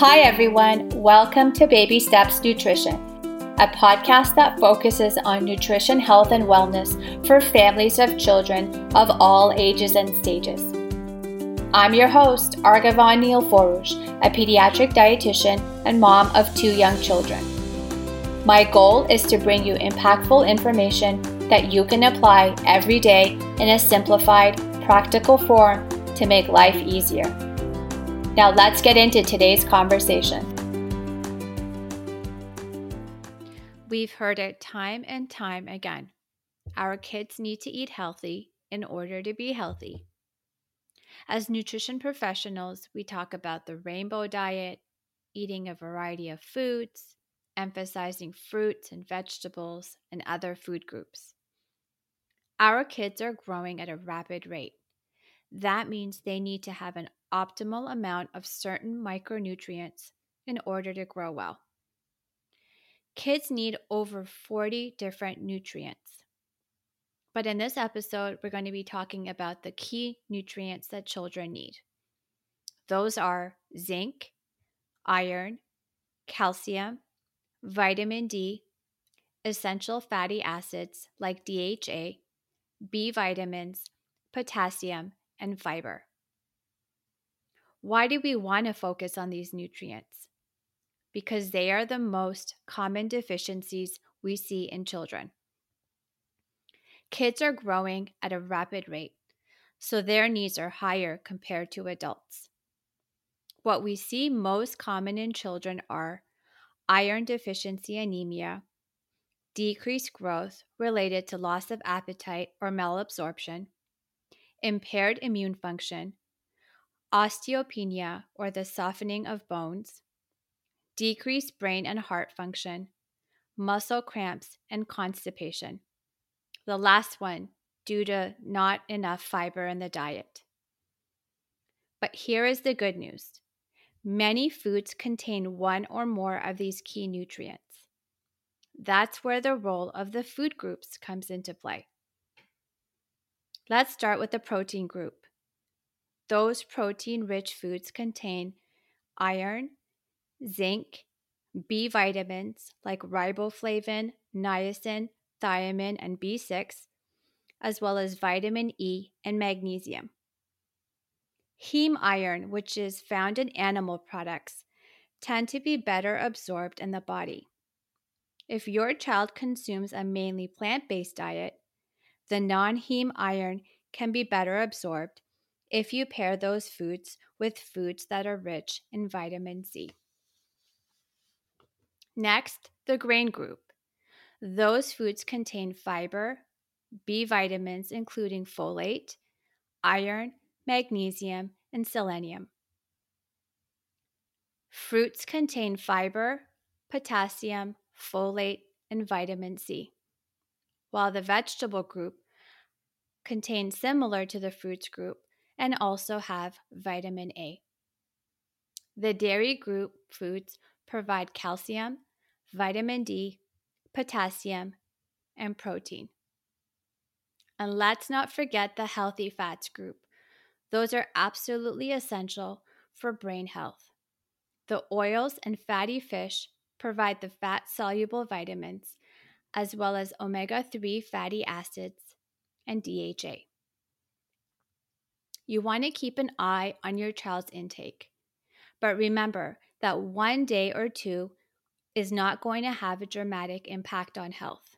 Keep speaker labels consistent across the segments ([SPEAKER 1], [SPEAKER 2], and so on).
[SPEAKER 1] Hi, everyone. Welcome to Baby Steps Nutrition, a podcast that focuses on nutrition, health, and wellness for families of children of all ages and stages. I'm your host, Argavan Nilforush, a pediatric dietitian and mom of two young children. My goal is to bring you impactful information that you can apply every day in a simplified, practical form to make life easier. Now, let's get into today's conversation. We've heard it time and time again. Our kids need to eat healthy in order to be healthy. As nutrition professionals, we talk about the rainbow diet, eating a variety of foods, emphasizing fruits and vegetables, and other food groups. Our kids are growing at a rapid rate. That means they need to have an optimal amount of certain micronutrients in order to grow well. Kids need over 40 different nutrients. But in this episode, we're going to be talking about the key nutrients that children need. Those are zinc, iron, calcium, vitamin D, essential fatty acids like DHA, B vitamins, potassium, and fiber. Why do we want to focus on these nutrients? Because they are the most common deficiencies we see in children. Kids are growing at a rapid rate, so their needs are higher compared to adults. What we see most common in children are iron deficiency anemia, decreased growth related to loss of appetite or malabsorption, impaired immune function, osteopenia or the softening of bones, decreased brain and heart function, muscle cramps, and constipation. The last one due to not enough fiber in the diet. But here is the good news many foods contain one or more of these key nutrients. That's where the role of the food groups comes into play. Let's start with the protein group. Those protein rich foods contain iron, zinc, B vitamins like riboflavin, niacin, thiamine, and B6, as well as vitamin E and magnesium. Heme iron, which is found in animal products, tend to be better absorbed in the body. If your child consumes a mainly plant based diet, the non heme iron can be better absorbed if you pair those foods with foods that are rich in vitamin C. Next, the grain group. Those foods contain fiber, B vitamins, including folate, iron, magnesium, and selenium. Fruits contain fiber, potassium, folate, and vitamin C, while the vegetable group contains similar to the fruits group and also have vitamin A. The dairy group foods provide calcium, vitamin D, potassium, and protein. And let's not forget the healthy fats group. Those are absolutely essential for brain health. The oils and fatty fish provide the fat soluble vitamins, as well as omega 3 fatty acids and DHA. You want to keep an eye on your child's intake. But remember that one day or two is not going to have a dramatic impact on health.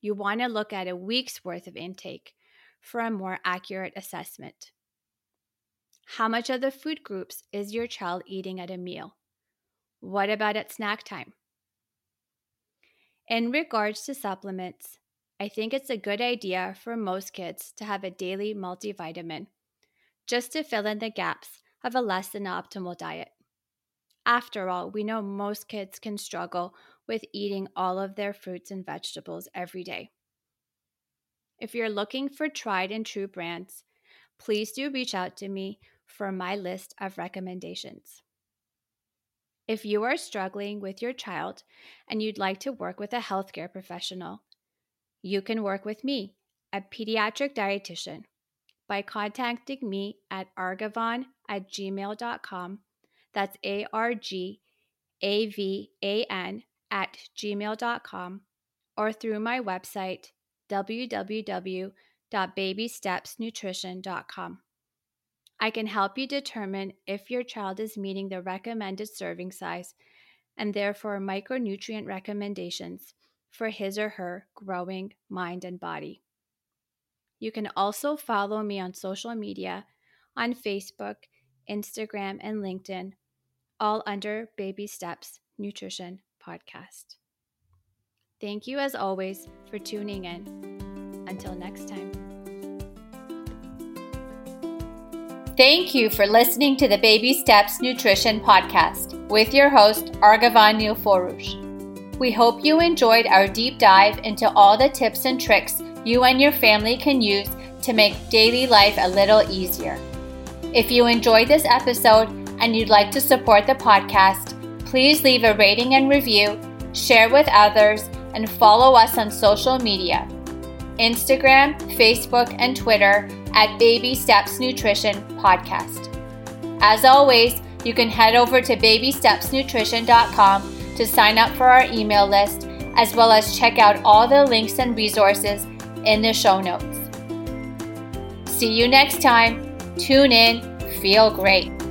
[SPEAKER 1] You want to look at a week's worth of intake for a more accurate assessment. How much of the food groups is your child eating at a meal? What about at snack time? In regards to supplements, I think it's a good idea for most kids to have a daily multivitamin just to fill in the gaps of a less than optimal diet. After all, we know most kids can struggle with eating all of their fruits and vegetables every day. If you're looking for tried and true brands, please do reach out to me for my list of recommendations. If you are struggling with your child and you'd like to work with a healthcare professional, you can work with me, a pediatric dietitian by contacting me at argavan at gmail.com. That's A R G A V A N at gmail.com or through my website, www.babystepsnutrition.com. I can help you determine if your child is meeting the recommended serving size and therefore micronutrient recommendations for his or her growing mind and body. You can also follow me on social media on Facebook, Instagram, and LinkedIn, all under Baby Steps Nutrition Podcast. Thank you, as always, for tuning in. Until next time.
[SPEAKER 2] Thank you for listening to the Baby Steps Nutrition Podcast with your host, Argavan Nilforush. We hope you enjoyed our deep dive into all the tips and tricks you and your family can use to make daily life a little easier. If you enjoyed this episode and you'd like to support the podcast, please leave a rating and review, share with others, and follow us on social media Instagram, Facebook, and Twitter at Baby Steps Nutrition Podcast. As always, you can head over to babystepsnutrition.com to sign up for our email list, as well as check out all the links and resources in the show notes. See you next time. Tune in, feel great.